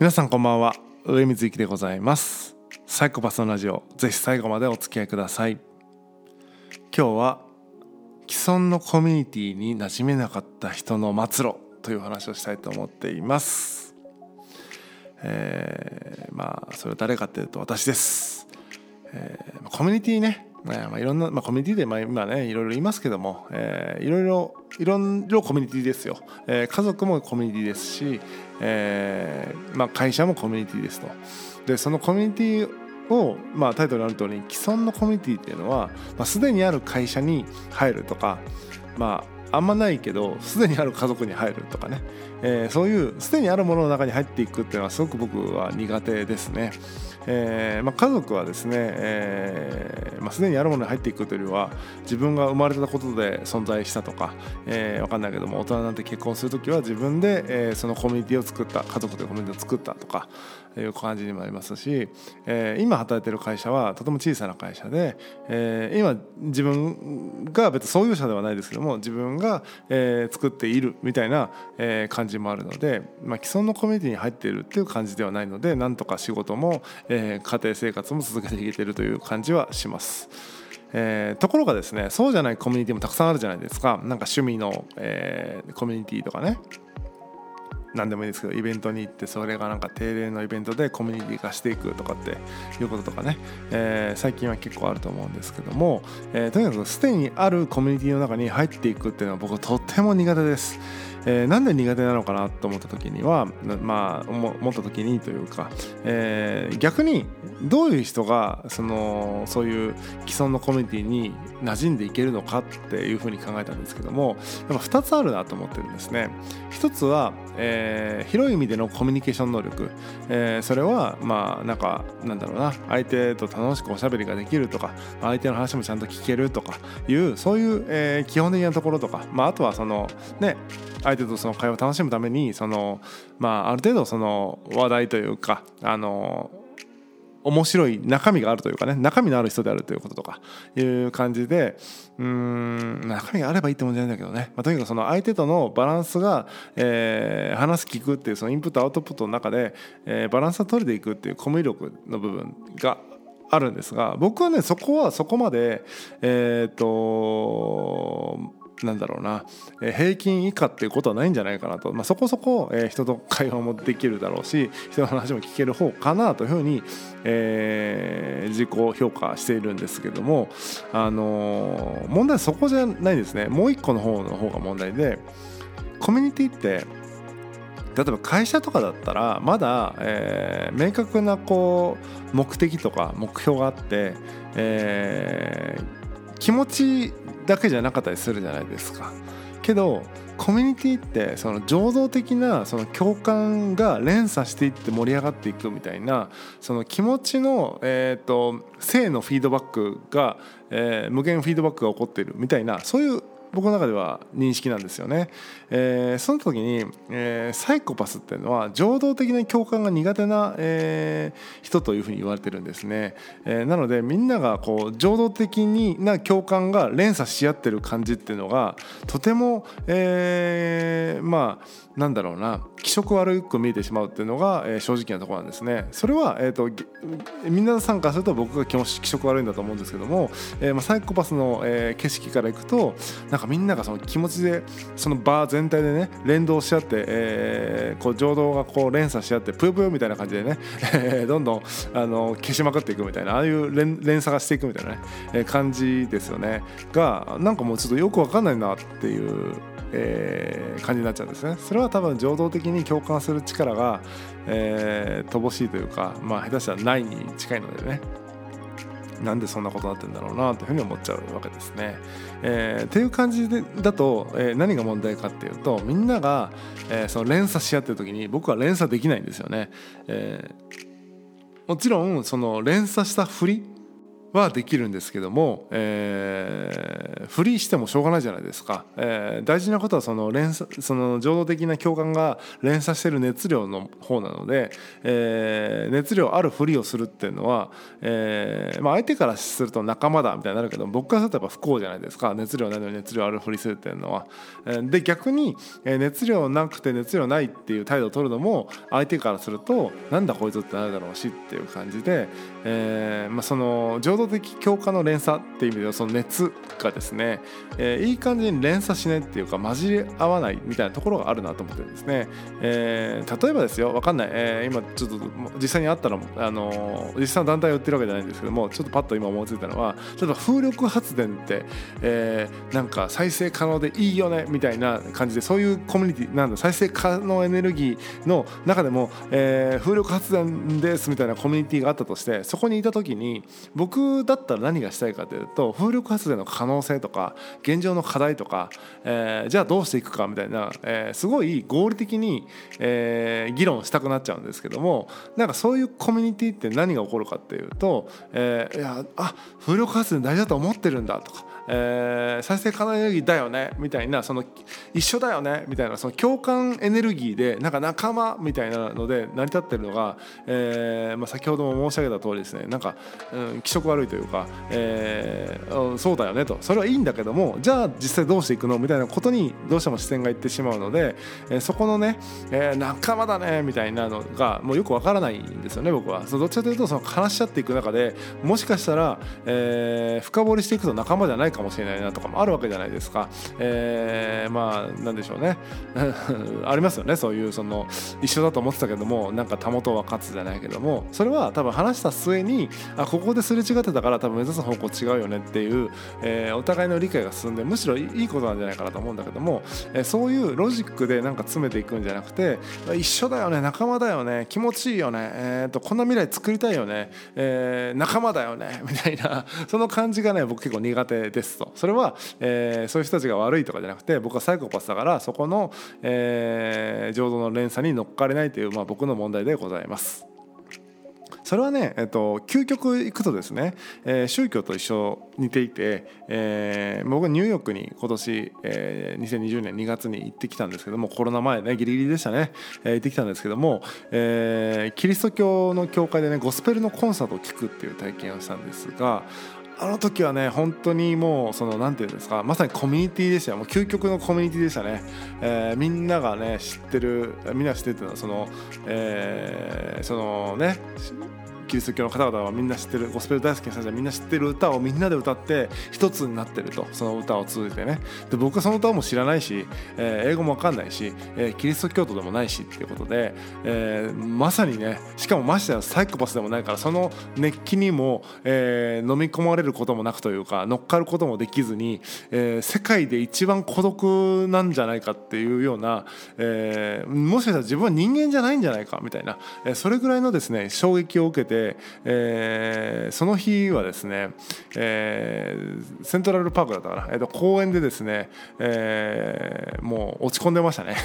皆さんこんばんは。上水幸でございます。サイコパスのラジオ。ぜひ最後までお付き合いください。今日は既存のコミュニティに馴染めなかった人の末路。という話をしたいと思っています。えー、まあそれは誰かっていうと私です、えー、コミュニティね。まあ、いろんな、まあ、コミュニティで、まあ、今ねいろいろいますけども、えー、いろいろいろんなコミュニティですよ、えー、家族もコミュニティですし、えーまあ、会社もコミュニティですと。でそのコミュニティを、まあ、タイトルにある通り既存のコミュニティっていうのは、まあ、すでにある会社に入るとかまああんまないけどすでにある家族に入るとかね、えー、そういうすでにあるものの中に入っていくっていうのはすごく僕は苦手ですね。えーまあ、家族はですね、えーまあ、すでにあるものに入っていくというよりは自分が生まれたことで存在したとか、えー、分かんないけども大人になって結婚する時は自分で、えー、そのコミュニティを作った家族でコミュニティを作ったとかいう感じにもありますし、えー、今働いてる会社はとても小さな会社で、えー、今自分が別に創業者ではないですけども自分が、えー、作っているみたいな、えー、感じもあるので、まあ、既存のコミュニティに入っているっていう感じではないのでなんとか仕事も、えー、家庭生活も続けていけてるという感じはします。えー、ところがですねそうじゃないコミュニティもたくさんあるじゃないですかなんか趣味の、えー、コミュニティとかね何でもいいですけどイベントに行ってそれがなんか定例のイベントでコミュニティ化していくとかっていうこととかね、えー、最近は結構あると思うんですけども、えー、とにかくすでにあるコミュニティの中に入っていくっていうのは僕とっても苦手です。えー、なんで苦手なのかなと思った時にはまあ思った時にというか、えー、逆にどういう人がそのそういう既存のコミュニティに馴染んでいけるのかっていうふうに考えたんですけどもやっぱ2つあるなと思ってるんですね。一つは、えー、広い意味でのコミュニケーション能力、えー、それはまあなんかなんだろうな相手と楽しくおしゃべりができるとか相手の話もちゃんと聞けるとかいうそういう、えー、基本的なところとか、まあ、あとはそのね相手とその会話を楽しむためにその、まあ、ある程度その話題というかあの面白い中身があるというかね中身のある人であるということとかいう感じでうん中身があればいいってもんじゃないんだけどね、まあ、とにかくその相手とのバランスが、えー、話す聞くっていうそのインプットアウトプットの中で、えー、バランスが取れていくっていうコミュ力の部分があるんですが僕はねそこはそこまでえっ、となんだろうな、え平均以下っていうことはないんじゃないかなと、まあ、そこそこ、え人と会話もできるだろうし人の話も聞ける方かなというふうに、えー、自己評価しているんですけども、あのー、問題はそこじゃないですね。もう一個の方の方が問題でコミュニティって例えば会社とかだったらまだ、えー、明確なこう目的とか目標があって、えー、気持ちだけじゃなかったりするじゃないですか。けどコミュニティってその情動的なその共感が連鎖していって盛り上がっていくみたいなその気持ちの、えーと、性のフィードバックが、え、無限フィードバックが起こってるみたいなそういう僕の中では認識なんですよね。えー、その時に、えー、サイコパスっていうのは情動的な共感が苦手な、えー、人というふうに言われてるんですね。えー、なのでみんながこう情動的にな共感が連鎖し合ってる感じっていうのがとても、えー、まあなんだろうな気色悪く見えてしまうっていうのが、えー、正直なところなんですね。それは、えーと、みんな参加すると僕が気色悪いんだと思うんですけども、えーまあ、サイコパスの、えー、景色からいくとなんかみんながその気持ちでその場全体でね連動し合って、えー、こう情動がこう連鎖し合ってぷよぷよみたいな感じでね、えー、どんどんあの消しまくっていくみたいなああいう連連鎖がしていくみたいなね、えー、感じですよね。がなんかもうちょっとよくわかんないなっていうえー、感じになっちゃうんですね。それは多分情動的に共感する力が、えー、乏しいというかまあ下手したらないに近いのでね。なんでそんなことになってんだろうなというふうに思っちゃうわけですね。えー、っていう感じでだと、えー、何が問題かっていうとみんなが、えー、その連鎖し合ってる時に僕は連鎖できないんですよね。えー、もちろんその連鎖した振りはできるんですけども、えー、フリーしてもしょうがないじゃないですか、えー、大事なことはその連鎖その情動的な共感が連鎖している熱量の方なので、えー、熱量あるふりをするっていうのは、えーまあ、相手からすると仲間だみたいになるけど僕からするとやっぱ不幸じゃないですか熱量ないのに熱量あるふりするっていうのは。で逆に熱量なくて熱量ないっていう態度を取るのも相手からするとなんだこいつってなるだろうしっていう感じで、えーまあ、その情動的強化の連鎖っていう意味ではその熱がですね、えー、いい感じに連鎖しないっていうか混じり合わないみたいなところがあるなと思ってですね、えー、例えばですよ分かんない、えー、今ちょっと実際にあったのあの実際の団体を売ってるわけじゃないんですけどもちょっとパッと今思いついたのは例えば風力発電って、えー、なんか再生可能でいいよねみたいな感じでそういうコミュニティなんだ。再生可能エネルギーの中でも、えー、風力発電ですみたいなコミュニティがあったとしてそこにいた時に僕だったら何がしたいかというと風力発電の可能性とか現状の課題とか、えー、じゃあどうしていくかみたいな、えー、すごい合理的に、えー、議論したくなっちゃうんですけどもなんかそういうコミュニティって何が起こるかっていうと、えー、いやあ風力発電大事だと思ってるんだとかえー、再生可能エネルギーだよねみたいなその一緒だよねみたいなその共感エネルギーでなんか仲間みたいなので成り立ってるのが、えーまあ、先ほども申し上げた通りですねなんか、うん、気色悪いというか、えー、そうだよねと。それはいいんだけどもじゃあ実際どうしていくのみたいなことにどうしても視線がいってしまうので、えー、そこのね、えー、仲間だねみたいなのがもうよくわからないんですよね僕は。そどっちかというとその話し合っていく中でもしかしたら、えー、深掘りしていくと仲間じゃないかかもしれないなとかもあるわけじゃないですか、えー、まあなんでしょうね。ありますよね。そういうその一緒だと思ってたけどもなんかたもとは勝つじゃないけども。それは多分話した末にあここですれ違ってたから多分目指す方向違うよねっていう、えー、お互いの理解が進んでむしろいいことなんじゃないかなと思うんだけども、えー、そういうロジックでなんか詰めていくんじゃなくて一緒だよね仲間だよね気持ちいいよね、えーと、こんな未来作りたいよね、えー、仲間だよねみたいなその感じがね僕結構苦手です。とそれは、えー、そういう人たちが悪いとかじゃなくて僕はサイコパスだからそこの、えー、浄土の連鎖に乗っかれないという、まあ、僕の問題でございます。それはね、えっと、究極いくとですね、えー、宗教と一緒似ていて、えー、僕はニューヨークに今年、えー、2020年2月に行ってきたんですけどもコロナ前ねギリギリでしたね、えー、行ってきたんですけども、えー、キリスト教の教会でねゴスペルのコンサートを聴くっていう体験をしたんですがあの時はね本当にもうその何て言うんですかまさにコミュニティでしたもう究極のコミュニティでしたね、えー、みんながね知ってるみんな知ってるっていうのはその、えー、そのねキリスト教の方々はみんな知ってるゴスペル大好きな人たちはみんな知ってる歌をみんなで歌って一つになってるとその歌を通じてね。で僕はその歌も知らないし、えー、英語も分かんないし、えー、キリスト教徒でもないしっていうことで、えー、まさにねしかもましてやサイコパスでもないからその熱気にも、えー、飲み込まれることもなくというか乗っかることもできずに、えー、世界で一番孤独なんじゃないかっていうような、えー、もしかしたら自分は人間じゃないんじゃないかみたいな、えー、それぐらいのですね衝撃を受けてえー、その日はですね、えー、セントラルパークだったかな、えー、と公園でですね、えー、もう落ち込んでましたね。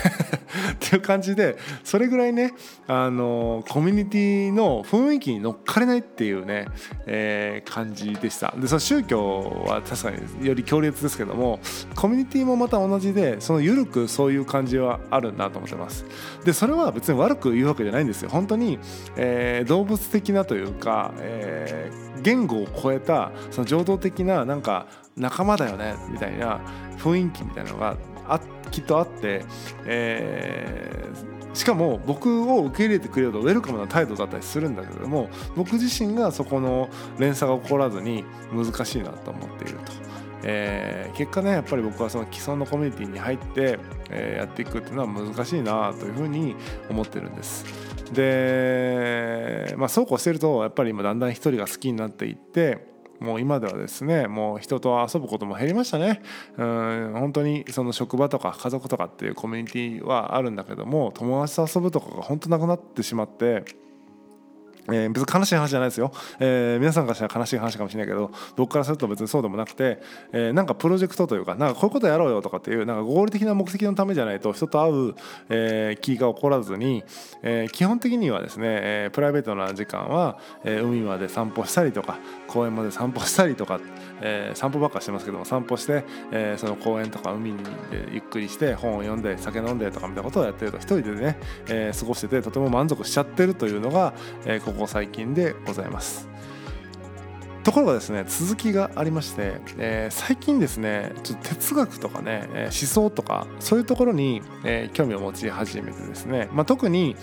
っていう感じでそれぐらいねあのコミュニティの雰囲気に乗っかれないっていうね、えー、感じでした。でその宗教は確かにより強烈ですけどもコミュニティもまた同じでその緩くそういう感じはあるなと思ってます。でそれは別に悪く言うわけじゃないんですよ。本当に、えー、動物的なというか、えー、言語を超えたその情動的ななんか仲間だよねみたいな雰囲気みたいなのがあってきっとあって、えー、しかも僕を受け入れてくれるとウェルカムな態度だったりするんだけれども僕自身がそこの連鎖が起こらずに難しいなと思っていると。えー、結果ねやっぱり僕はその既存のコミュニティに入って、えー、やっていくっていうのは難しいなというふうに思ってるんです。で、まあ、そうこうしてるとやっぱり今だんだん一人が好きになっていってもう今ではですねもう人と遊ぶことも減りましたね。うん本当にその職場とか家族とかっていうコミュニティはあるんだけども友達と遊ぶとかが本当なくなってしまってえー、別に悲しい話じゃないですよ、えー、皆さんからしたら悲しい話かもしれないけど僕からすると別にそうでもなくて、えー、なんかプロジェクトというかなんかこういうことやろうよとかっていうなんか合理的な目的のためじゃないと人と会う、えー、気が起こらずに、えー、基本的にはですね、えー、プライベートな時間は、えー、海まで散歩したりとか公園まで散歩したりとか、えー、散歩ばっかしてますけども散歩して、えー、その公園とか海でゆっくりして本を読んで酒飲んでとかみたいなことをやってると一人でね、えー、過ごしててとても満足しちゃってるというのが、え、ここ最近でございます。ところがですね続きがありまして、えー、最近ですねちょっと哲学とかね、え、思想とかそういうところに、えー、興味を持ち始めてですね、まあ、特に、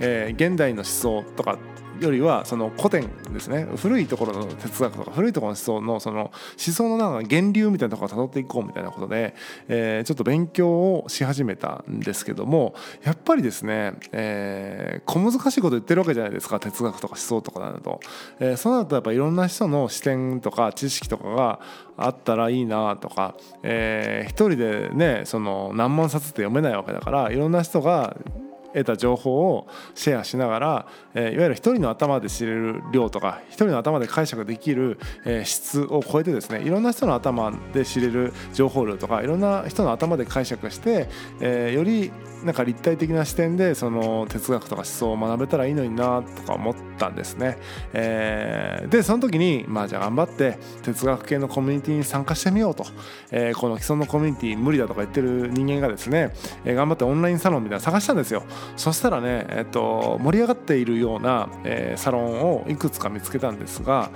え現代の思想とかよりはその古典ですね。古いところの哲学とか古いところの思想のその思想のなんか源流みたいなところをたどっていこうみたいなことで、えー、ちょっと勉強をし始めたんですけどもやっぱりですね、えー、小難しいこと言ってるわけじゃないですか。哲学とか思想とかなると、えー、そうなるとやっぱいろんな人の視点とか知識とかがあったらいいなとか、えー、一人でねその何万冊って読めないわけだからいろんな人が得た情報をシェアしながら、えー、いわゆる一人の頭で知れる量とか一人の頭で解釈できる、えー、質を超えてですねいろんな人の頭で知れる情報量とかいろんな人の頭で解釈して、えー、よりなんか立体的な視点でその哲学とか思想を学べたらいいのになとか思ったんですね。えー、でその時にまあじゃあ頑張って哲学系のコミュニティに参加してみようと、えー、この既存のコミュニティ無理だとか言ってる人間がですね、えー、頑張ってオンラインサロンみたいなの探したんですよ。そしたらね、えっと、盛り上がっているような、えー、サロンをいくつか見つけたんですが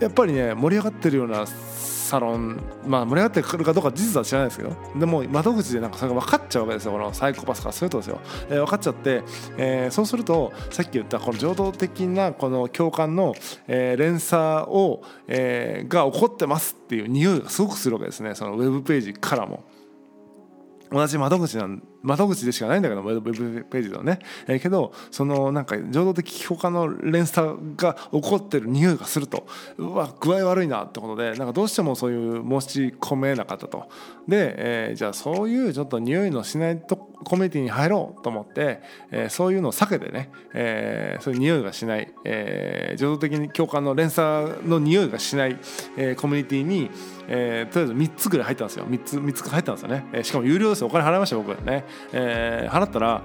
やっぱりね盛り上がってるようなサロンまあ盛り上がってくるかどうか事実は知らないですけどでも窓口でなんかそれが分かっちゃうわけですよ。このサイコパスからするとですよ、えー、分かっちゃって、えー、そうするとさっき言ったこの情動的なこの共感の、えー、連鎖を、えー、が起こってますっていう匂いがすごくするわけですね。そのウェブページからも。同じ窓口なん窓口でしかないんだけどウェブページのね、えー、けどそのなんか情動的評価の連鎖が起こってる匂いがすると。うわ具合悪いなってことでなんかどうしてもそういう申し込めなかったと。で、えー、じゃあそういうちょっと匂いのしないとコミュニティに入ろうと思って、えー、そういうのを避けてね、えー、そういう匂いがしない、えー、情動的に共感の連鎖の匂いがしない、えー、コミュニティに、えー、とりあえず3つぐらい入ったんですよ。3つ3つ入ったんですよね、えー、しかも有料ですよ。お金払いました僕。ね、えー、払ったら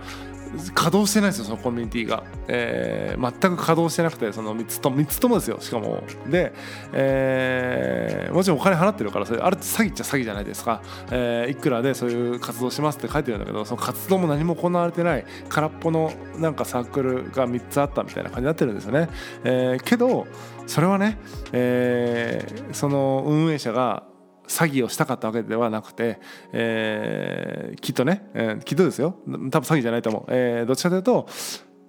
稼働してないですよそのコミュニティが、えー、全く稼働してなくてその3つと3つともですよしかも。で、えー、もちろんお金払ってるからそれあれ詐欺っちゃ詐欺じゃないですか、えー、いくらでそういう活動しますって書いてるんだけどその活動も何も行われてない空っぽのなんかサークルが3つあったみたいな感じになってるんですよね、え、けどそれはね、え、その運営者が詐欺をしたかったわけではなくて、えー、きっとね、えー、きっとですよ。多分詐欺じゃないと思う、えー、どっちかというと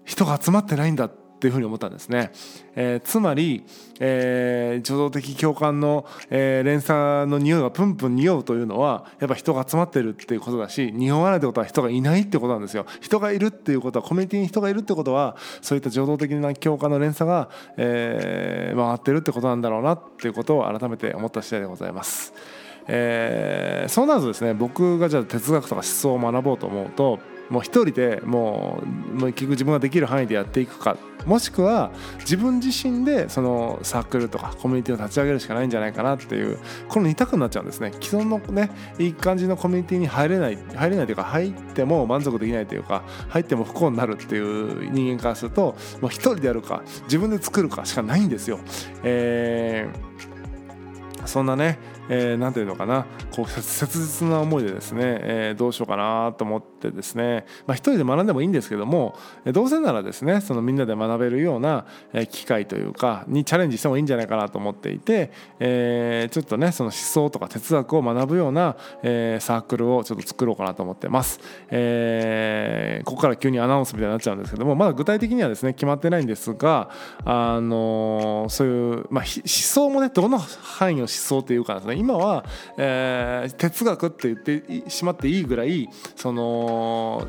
人が集まってないんだ。っていうふうに思ったんですね、えー、つまり、えー、助動的共感の、えー、連鎖の匂いがプンプン匂うというのはやっぱ人が集まってるっていうことだし匂わないってことは人がいないってことなんですよ人がいるっていうことはコミュニティに人がいるってことはそういった助動的な共感の連鎖が、えー、回ってるってことなんだろうなっていうことを改めて思った次第でございます。えー、そうなるとですね僕がじゃあ哲学とか思想を学ぼうと思うともう一人でもう結局自分ができる範囲でやっていくかもしくは自分自身でそのサークルとかコミュニティを立ち上げるしかないんじゃないかなっていうこの2択になっちゃうんですね既存のねいい感じのコミュニティに入れない入れないというか入っても満足できないというか入っても不幸になるっていう人間からするともう一人でやるか自分で作るかしかないんですよ。えー、そんなねえー、なんていうのかな。こう切実な思いでですね、えー、どうしようかなと思ってですね、まあ、一人で学んでもいいんですけどもどうせならですねそのみんなで学べるような機会というかにチャレンジしてもいいんじゃないかなと思っていて、えー、ちょっとねその思想とか哲学を学ぶような、えー、サークルをちょっと作ろうかなと思ってます、えー、ここから急にアナウンスみたいになっちゃうんですけどもまだ具体的にはですね決まってないんですがあのそういう、まあ、思想もねどの範囲の思想っていうかですね今は、えー、哲学って言ってしまっていいぐらいその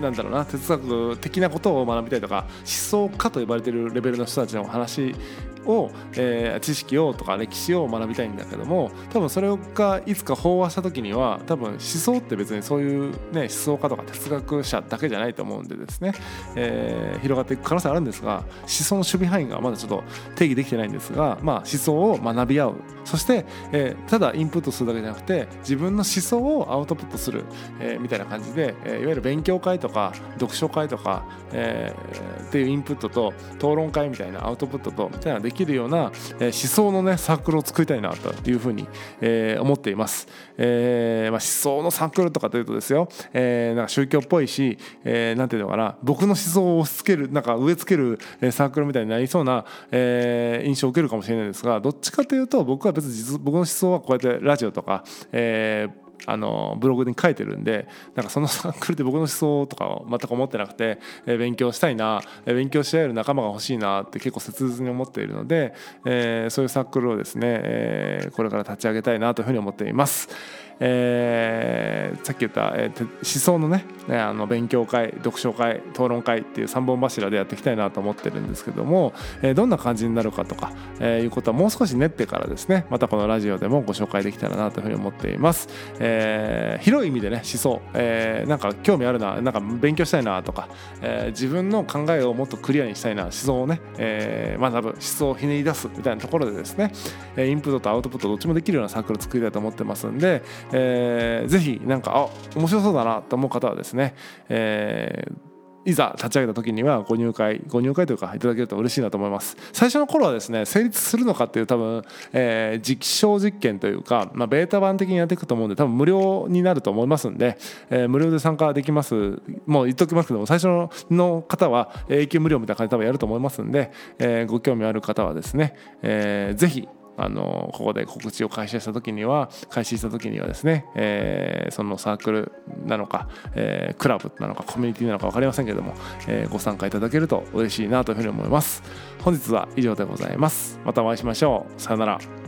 なんだろうな哲学的なことを学びたいとか思想家と呼ばれてるレベルの人たちの話を、えー、知識をとか歴史を学びたいんだけども多分それがいつか飽和した時には多分思想って別にそういう、ね、思想家とか哲学者だけじゃないと思うんでですね、えー、広がっていく可能性あるんですが思想の守備範囲がまだちょっと定義できてないんですが、まあ、思想を学び合う。そして、えー、ただインプットするだけじゃなくて自分の思想をアウトプットする、えー、みたいな感じで、えー、いわゆる勉強会とか読書会とか、えー、っていうインプットと討論会みたいなアウトプットとみたいなのがでできるような、え、思想のねサークルを作りたいなというふうに、えー、思っています。えーまあ、思想のサークルとかというとですよ、えー、なんか宗教っぽいし、えー、なんていうのかな僕の思想を押し付けるなんか植え付けるサークルみたいになりそうな、えー、印象を受けるかもしれないですがどっちかというと僕は別に僕の思想はこうやってラジオとか、えー、あのブログに書いてるんでなんかそのサークルで僕の思想とかを全く思ってなくて、えー、勉強したいな、えー、勉強し合える仲間が欲しいなって結構切実に思っているので、えー、そういうサークルをですね、えー、これから立ち上げたいなというふうに思っています。えー、さっき言った、えー、思想のねあの勉強会読書会討論会っていう3本柱でやっていきたいなと思ってるんですけども、えー、どんな感じになるかとか、えー、いうことはもう少し練ってからですねまたこのラジオでもご紹介できたらなというふうに思っています、えー、広い意味でね思想、えー、なんか興味あるななんか勉強したいなとか、えー、自分の考えをもっとクリアにしたいな思想をね、えー、学ぶ思想をひねり出すみたいなところでですねインプットとアウトプットどっちもできるようなサークルを作りたいと思ってますんで、えー、ぜひなんかあ面白そうだなと思う方はですね、えーいざ立ち上げた時にはご入会ご入会というかいただけると嬉しいなと思います。最初の頃はですね成立するのかっていう多分、えー、実証実験というか、まあ、ベータ版的にやっていくと思うんで多分無料になると思いますんで、えー、無料で参加できますもう言っときますけども最初の方は永久無料みたいな感じで多分やると思いますんで、えー、ご興味ある方はですね、えー、ぜひあのここで告知を開始した時には開始した時にはですね、えー、そのサークルなのか、えー、クラブなのかコミュニティなのか分かりませんけども、えー、ご参加いただけると嬉しいなというふうに思います。本日は以上でございます。またお会いしましょう。さよなら。